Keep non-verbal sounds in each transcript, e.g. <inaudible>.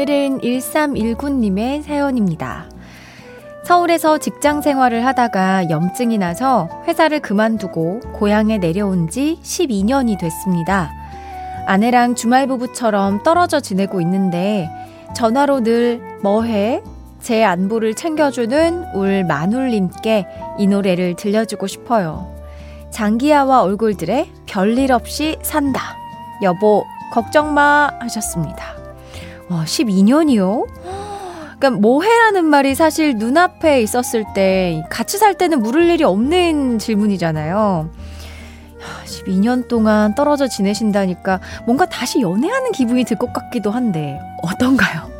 오늘은 1319님의 사연입니다. 서울에서 직장 생활을 하다가 염증이 나서 회사를 그만두고 고향에 내려온 지 12년이 됐습니다. 아내랑 주말 부부처럼 떨어져 지내고 있는데 전화로 늘 뭐해? 제 안부를 챙겨주는 울 마눌님께 이 노래를 들려주고 싶어요. 장기하와 얼굴들의 별일 없이 산다. 여보, 걱정 마 하셨습니다. 와, 12년이요? 그러니까 뭐해라는 말이 사실 눈앞에 있었을 때 같이 살 때는 물을 일이 없는 질문이잖아요. 12년 동안 떨어져 지내신다니까 뭔가 다시 연애하는 기분이 들 것 같기도 한데 어떤가요?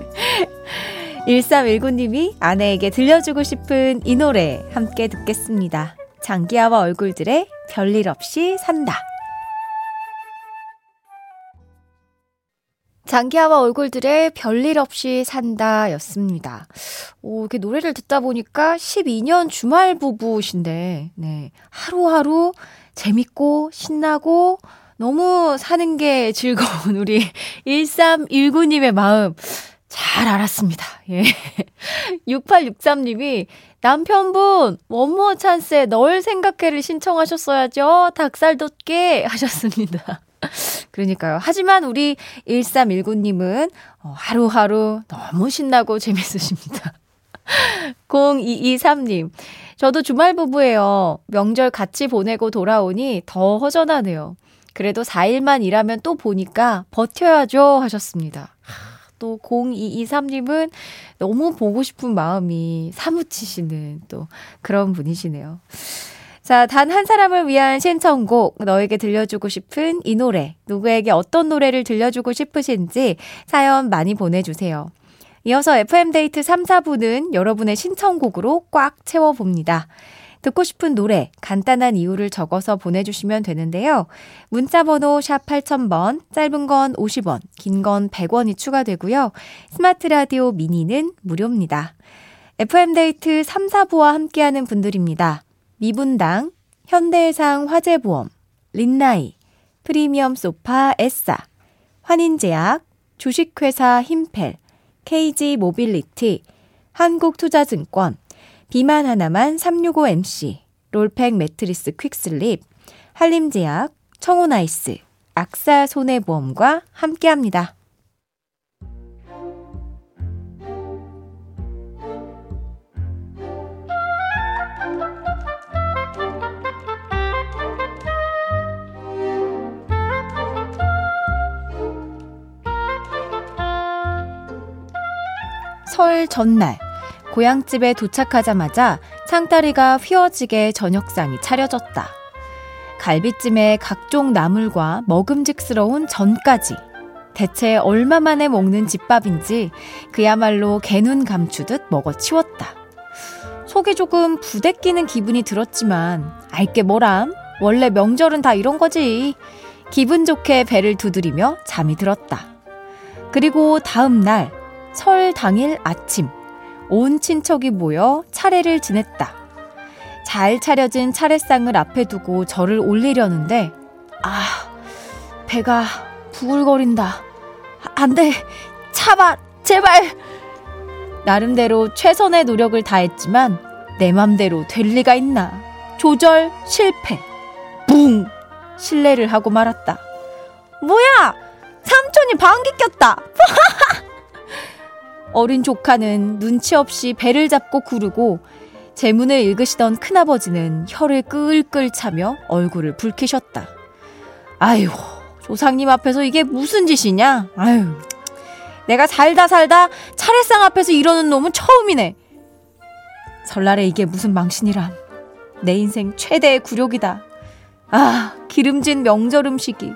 <laughs> 1319님이 아내에게 들려주고 싶은 이 노래 함께 듣겠습니다. 장기하와 얼굴들의 별일 없이 산다. 장기하와 얼굴들의 별일 없이 산다 였습니다. 오, 이렇게 노래를 듣다 보니까 12년 주말 부부신데, 네. 하루하루 재밌고 신나고 너무 사는 게 즐거운 우리 <laughs> 1319님의 마음 잘 알았습니다. 예. <laughs> 6863님이 남편분 원모어 찬스에 널 생각해를 신청하셨어야죠. 닭살 돋게 하셨습니다. 그러니까요. 하지만 우리 1319님은 어, 하루하루 너무 신나고 재밌으십니다. <laughs> 0223님. 저도 주말 부부예요. 명절 같이 보내고 돌아오니 더 허전하네요. 그래도 4일만 일하면 또 보니까 버텨야죠 하셨습니다. 또 0223님은 너무 보고 싶은 마음이 사무치시는 또 그런 분이시네요. 자, 단 한 사람을 위한 신청곡, 너에게 들려주고 싶은 이 노래, 누구에게 어떤 노래를 들려주고 싶으신지 사연 많이 보내주세요. 이어서 FM데이트 3, 4부는 여러분의 신청곡으로 꽉 채워봅니다. 듣고 싶은 노래, 간단한 이유를 적어서 보내주시면 되는데요. 문자번호 샵 8000번, 짧은 건 50원, 긴 건 100원이 추가되고요. 스마트 라디오 미니는 무료입니다. FM데이트 3, 4부와 함께하는 분들입니다. 미분당, 현대해상 화재보험, 린나이, 프리미엄 소파 에싸, 환인제약, 주식회사 힘펠, KG 모빌리티, 한국투자증권, 비만 하나만 365MC, 롤팩 매트리스 퀵슬립, 한림제약, 청호나이스, 악사 손해보험과 함께합니다. 설 전날 고향집에 도착하자마자 상다리가 휘어지게 저녁상이 차려졌다. 갈비찜에 각종 나물과 먹음직스러운 전까지 대체 얼마 만에 먹는 집밥인지 그야말로 개눈 감추듯 먹어치웠다. 속이 조금 부대끼는 기분이 들었지만 알게 뭐람 원래 명절은 다 이런 거지. 기분 좋게 배를 두드리며 잠이 들었다. 그리고 다음 날, 설 당일 아침, 온 친척이 모여 차례를 지냈다. 잘 차려진 차례상을 앞에 두고 절을 올리려는데, 아, 배가 부글거린다. 안 돼! 참아! 제발! 나름대로 최선의 노력을 다했지만, 내 맘대로 될 리가 있나. 조절 실패. 붕! 실례를 하고 말았다. 뭐야! 삼촌이 방귀 꼈다! <laughs> 어린 조카는 눈치 없이 배를 잡고 구르고 제문을 읽으시던 큰아버지는 혀를 끌끌 차며 얼굴을 붉히셨다. 아유, 조상님 앞에서 이게 무슨 짓이냐? 아유, 내가 살다 살다 차례상 앞에서 이러는 놈은 처음이네. 설날에 이게 무슨 망신이람. 내 인생 최대의 굴욕이다. 아, 기름진 명절 음식이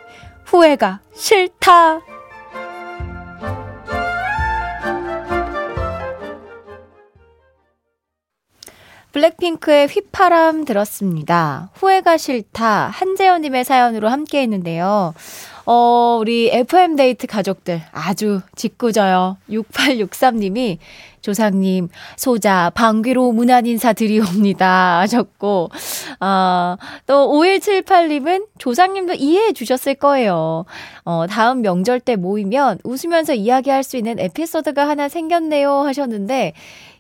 후회가 싫다. 블랙핑크의 휘파람 들었습니다. 후회가 싫다. 한재현님의 사연으로 함께 했는데요. 어, 우리 FM데이트 가족들 아주 짓궂어요. 6863님이 조상님, 소자, 방귀로 문안 인사 드리옵니다. 하셨고, 아, 또 5178님은 조상님도 이해해 주셨을 거예요. 어, 다음 명절 때 모이면 웃으면서 이야기할 수 있는 에피소드가 하나 생겼네요. 하셨는데,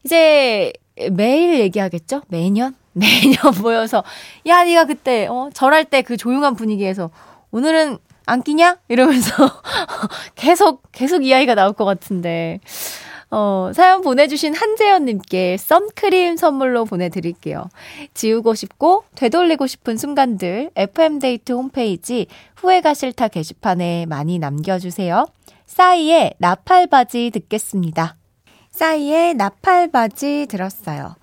이제 매일 얘기하겠죠? 매년? <laughs> 매년 모여서, 야, 니가 그때, 어, 절할 때 그 조용한 분위기에서, 오늘은 안 끼냐? 이러면서 <laughs> 계속, 계속 이야기가 나올 것 같은데. 어, 사연 보내주신 한재현님께 썬크림 선물로 보내드릴게요. 지우고 싶고 되돌리고 싶은 순간들 FM데이트 홈페이지 후회가 싫다 게시판에 많이 남겨주세요. 싸이의 나팔바지 듣겠습니다. 싸이의 나팔바지 들었어요.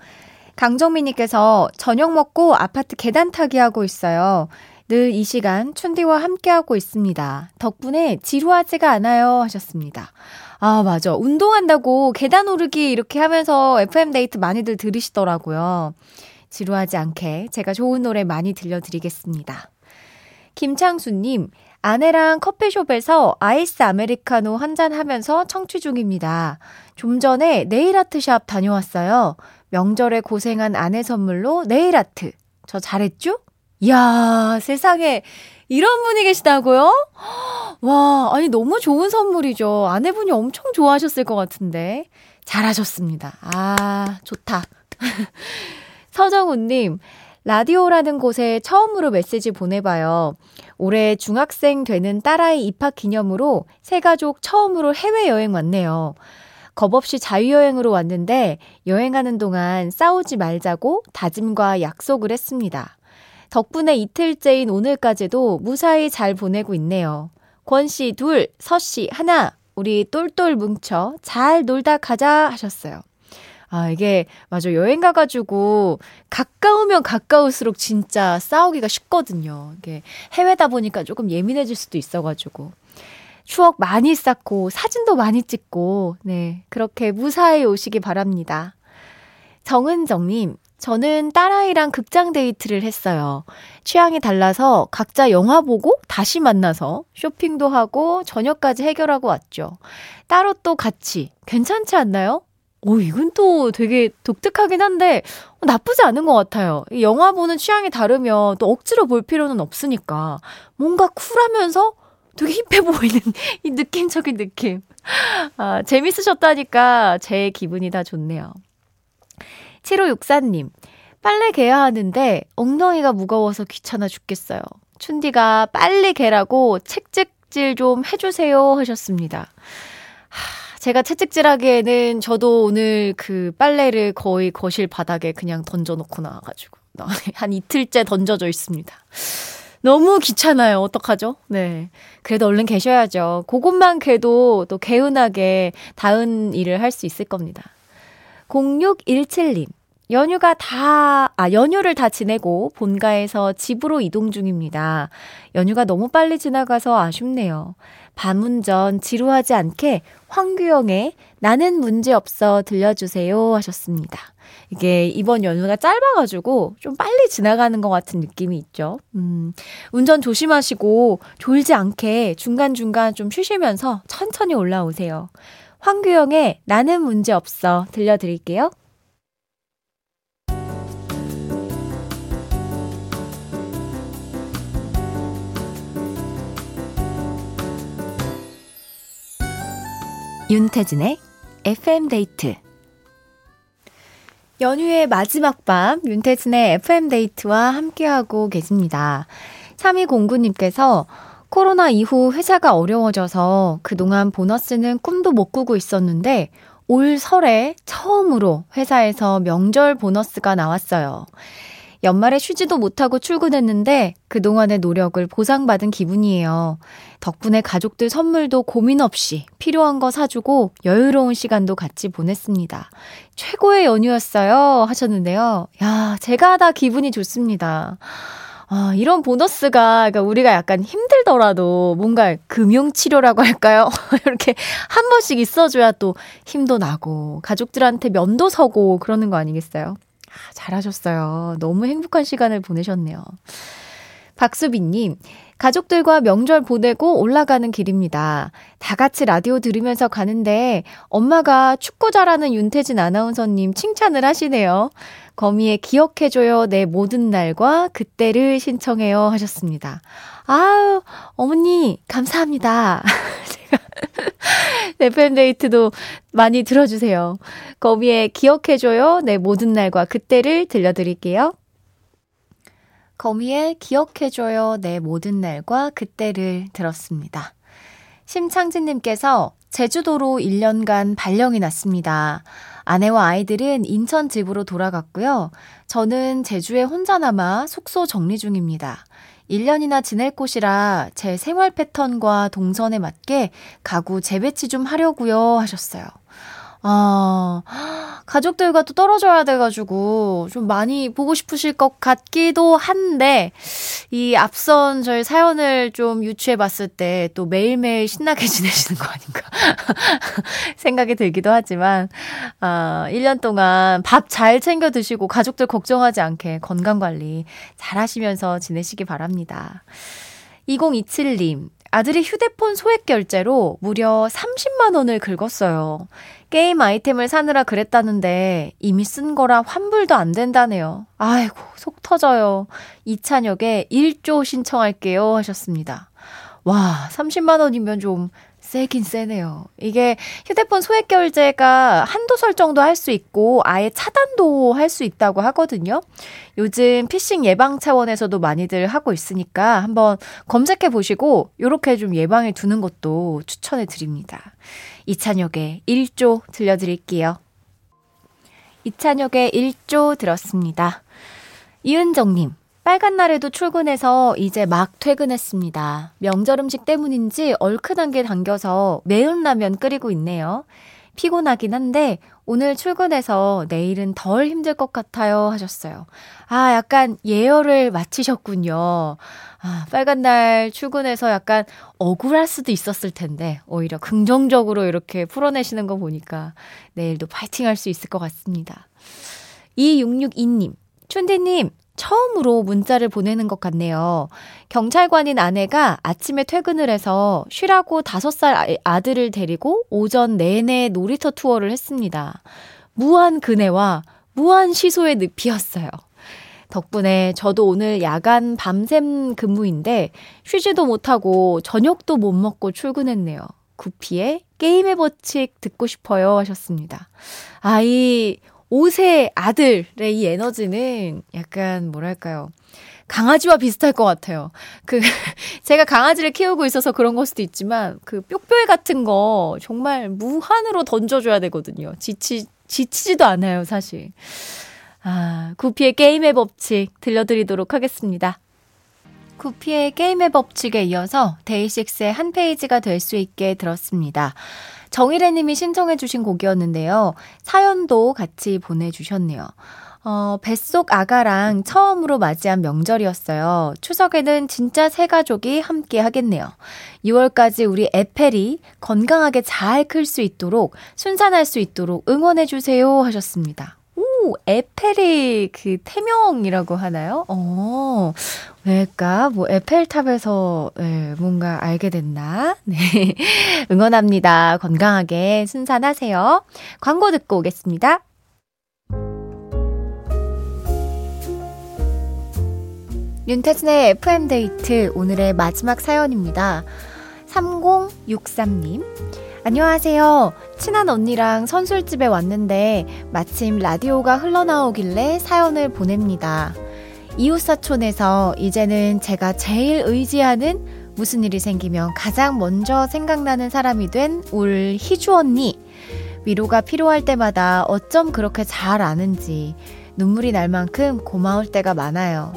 강정민님께서 저녁 먹고 아파트 계단 타기 하고 있어요. 늘 이 시간 춘디와 함께하고 있습니다. 덕분에 지루하지가 않아요 하셨습니다. 아, 맞아. 운동한다고 계단 오르기 이렇게 하면서 FM데이트 많이들 들으시더라고요. 지루하지 않게 제가 좋은 노래 많이 들려드리겠습니다. 김창수님, 아내랑 커피숍에서 아이스 아메리카노 한 잔 하면서 청취 중입니다. 좀 전에 네일 아트샵 다녀왔어요. 명절에 고생한 아내 선물로 네일 아트. 저 잘했죠? 이야, 세상에 이런 분이 계시다고요? <gasps> 와, 아니, 너무 좋은 선물이죠. 아내분이 엄청 좋아하셨을 것 같은데. 잘하셨습니다. 아, 좋다. <laughs> 서정훈님, 라디오라는 곳에 처음으로 메시지 보내봐요. 올해 중학생 되는 딸아이 입학 기념으로 새 가족 처음으로 해외여행 왔네요. 겁 없이 자유여행으로 왔는데 여행하는 동안 싸우지 말자고 다짐과 약속을 했습니다. 덕분에 이틀째인 오늘까지도 무사히 잘 보내고 있네요. 권 씨 둘, 서 씨 하나, 우리 똘똘 뭉쳐 잘 놀다 가자 하셨어요. 아, 이게, 맞아. 여행 가가지고, 가까우면 가까울수록 진짜 싸우기가 쉽거든요. 이게 해외다 보니까 조금 예민해질 수도 있어가지고. 추억 많이 쌓고, 사진도 많이 찍고, 네. 그렇게 무사히 오시기 바랍니다. 정은정님, 저는 딸아이랑 극장 데이트를 했어요. 취향이 달라서 각자 영화 보고 다시 만나서 쇼핑도 하고 저녁까지 해결하고 왔죠. 따로 또 같이. 괜찮지 않나요? 오, 이건 또 되게 독특하긴 한데 나쁘지 않은 것 같아요. 영화 보는 취향이 다르면 또 억지로 볼 필요는 없으니까 뭔가 쿨하면서 되게 힙해 보이는 <laughs> 이 느낌적인 느낌. 아, 재밌으셨다니까 제 기분이 다 좋네요. 7564님, 빨래 개야 하는데 엉덩이가 무거워서 귀찮아 죽겠어요. 춘디가 빨리 개라고 책찍질 좀 해주세요 하셨습니다. 하, 제가 채찍질하기에는 저도 오늘 그 빨래를 거의 거실 바닥에 그냥 던져놓고 나와가지고 <laughs> 한 이틀째 던져져 있습니다. 너무 귀찮아요. 어떡하죠? 네. 그래도 얼른 계셔야죠. 그것만 개도 또 개운하게 다은 일을 할 수 있을 겁니다. 0617님. 연휴가 다, 아, 연휴를 다 지내고 본가에서 집으로 이동 중입니다. 연휴가 너무 빨리 지나가서 아쉽네요. 밤 운전 지루하지 않게 황규영의 나는 문제 없어 들려주세요 하셨습니다. 이게 이번 연휴가 짧아가지고 좀 빨리 지나가는 것 같은 느낌이 있죠. 음, 운전 조심하시고 졸지 않게 중간중간 좀 쉬시면서 천천히 올라오세요. 황규영의 나는 문제 없어 들려드릴게요. 윤태진의 FM데이트 연휴의 마지막 밤 윤태진의 FM데이트와 함께하고 계십니다. 3209님께서 코로나 이후 회사가 어려워져서 그동안 보너스는 꿈도 못 꾸고 있었는데 올 설에 처음으로 회사에서 명절 보너스가 나왔어요. 연말에 쉬지도 못하고 출근했는데 그동안의 노력을 보상받은 기분이에요. 덕분에 가족들 선물도 고민 없이 필요한 거 사주고 여유로운 시간도 같이 보냈습니다. 최고의 연휴였어요. 하셨는데요. 야, 제가 다 기분이 좋습니다. 아, 이런 보너스가, 그러니까 우리가 약간 힘들더라도 뭔가 금융치료라고 할까요? <laughs> 이렇게 한 번씩 있어줘야 또 힘도 나고, 가족들한테 면도 서고 그러는 거 아니겠어요? 아, 잘하셨어요. 너무 행복한 시간을 보내셨네요. 박수빈님, 가족들과 명절 보내고 올라가는 길입니다. 다 같이 라디오 들으면서 가는데 엄마가 축구 잘하는 윤태진 아나운서님 칭찬을 하시네요. 거미의 기억해줘요 내 모든 날과 그때를 신청해요 하셨습니다. 아유, 어머니, 감사합니다. <laughs> <laughs> 제가 FM데이트도 많이 들어주세요. 거미의 기억해줘요 내 모든 날과 그때를 들려드릴게요. 거미의 기억해줘요 내 모든 날과 그때를 들었습니다. 심창진님께서 제주도로 1년간 발령이 났습니다. 아내와 아이들은 인천 집으로 돌아갔고요. 저는 제주에 혼자 남아 숙소 정리 중입니다. 1년이나 지낼 곳이라 제 생활 패턴과 동선에 맞게 가구 재배치 좀 하려고요 하셨어요. 아, 가족들과 또 떨어져야 돼가지고 좀 많이 보고 싶으실 것 같기도 한데, 이 앞선 저희 사연을 좀 유추해 봤을 때 또 매일매일 신나게 <laughs> 지내시는 거 아닌가 <laughs> 생각이 들기도 하지만, 아, 1년 동안 밥 잘 챙겨 드시고 가족들 걱정하지 않게 건강 관리 잘 하시면서 지내시기 바랍니다. 2027님, 아들이 휴대폰 소액 결제로 무려 30만 원을 긁었어요. 게임 아이템을 사느라 그랬다는데 이미 쓴 거라 환불도 안 된다네요. 아이고, 속 터져요. 이찬혁의 1조 신청할게요 하셨습니다. 와, 30만 원이면 좀 세긴 세네요. 이게 휴대폰 소액 결제가 한도 설정도 할 수 있고 아예 차단도 할 수 있다고 하거든요. 요즘 피싱 예방 차원에서도 많이들 하고 있으니까 한번 검색해 보시고 요렇게 좀 예방해 두는 것도 추천해 드립니다. 이찬혁의 1조 들려드릴게요. 이찬혁의 1조 들었습니다. 이은정님, 빨간 날에도 출근해서 이제 막 퇴근했습니다. 명절 음식 때문인지 얼큰한 게 당겨서 매운 라면 끓이고 있네요. 피곤하긴 한데 오늘 출근해서 내일은 덜 힘들 것 같아요 하셨어요. 아, 약간 예열을 마치셨군요. 아, 빨간 날 출근해서 약간 억울할 수도 있었을 텐데 오히려 긍정적으로 이렇게 풀어내시는 거 보니까 내일도 파이팅 할 수 있을 것 같습니다. 2662님, 춘디님, 처음으로 문자를 보내는 것 같네요. 경찰관인 아내가 아침에 퇴근을 해서 쉬라고 5살 아들을 데리고 오전 내내 놀이터 투어를 했습니다. 무한 근혜와 무한 시소의 늪이었어요. 덕분에 저도 오늘 야간 밤샘 근무인데 쉬지도 못하고 저녁도 못 먹고 출근했네요. 구피의 게임의 법칙 듣고 싶어요 하셨습니다. 아, 이 5세 아들의 이 에너지는 약간 뭐랄까요. 강아지와 비슷할 것 같아요. 그, <laughs> 제가 강아지를 키우고 있어서 그런 걸 수도 있지만, 그 뾱뾱이 같은 거 정말 무한으로 던져줘야 되거든요. 지치, 지치지도 않아요, 사실. 아, 구피의 게임의 법칙 들려드리도록 하겠습니다. 구피의 게임의 법칙에 이어서 데이식스의 한 페이지가 될 수 있게 들었습니다. 정일혜 님이 신청해 주신 곡이었는데요. 사연도 같이 보내주셨네요. 어, 뱃속 아가랑 처음으로 맞이한 명절이었어요. 추석에는 진짜 새 가족이 함께 하겠네요. 6월까지 우리 에펠이 건강하게 잘 클 수 있도록, 순산할 수 있도록 응원해주세요 하셨습니다. 오, 에펠이 그 태명이라고 하나요? 어, 왜일까? 뭐 에펠탑에서 네, 뭔가 알게 됐나? <laughs> 네. 응원합니다. 건강하게 순산하세요. 광고 듣고 오겠습니다. 윤태진의 FM데이트 오늘의 마지막 사연입니다. 3063님. 안녕하세요. 친한 언니랑 선술집에 왔는데 마침 라디오가 흘러나오길래 사연을 보냅니다. 이웃사촌에서 이제는 제가 제일 의지하는 무슨 일이 생기면 가장 먼저 생각나는 사람이 된 울 희주 언니. 위로가 필요할 때마다 어쩜 그렇게 잘 아는지 눈물이 날 만큼 고마울 때가 많아요.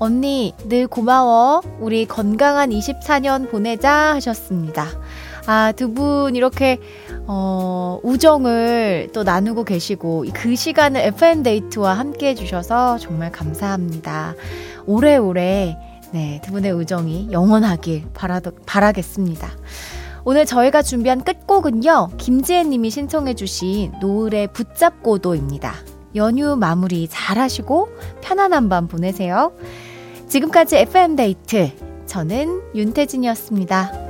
언니, 늘 고마워. 우리 건강한 24년 보내자 하셨습니다. 아, 두 분 이렇게, 어, 우정을 또 나누고 계시고, 그 시간을 FM데이트와 함께 해주셔서 정말 감사합니다. 오래오래, 네, 두 분의 우정이 영원하길 바라, 바라겠습니다. 오늘 저희가 준비한 끝곡은요, 김지혜 님이 신청해주신 노을의 붙잡고도입니다. 연휴 마무리 잘 하시고 편안한 밤 보내세요. 지금까지 FM데이트. 저는 윤태진이었습니다.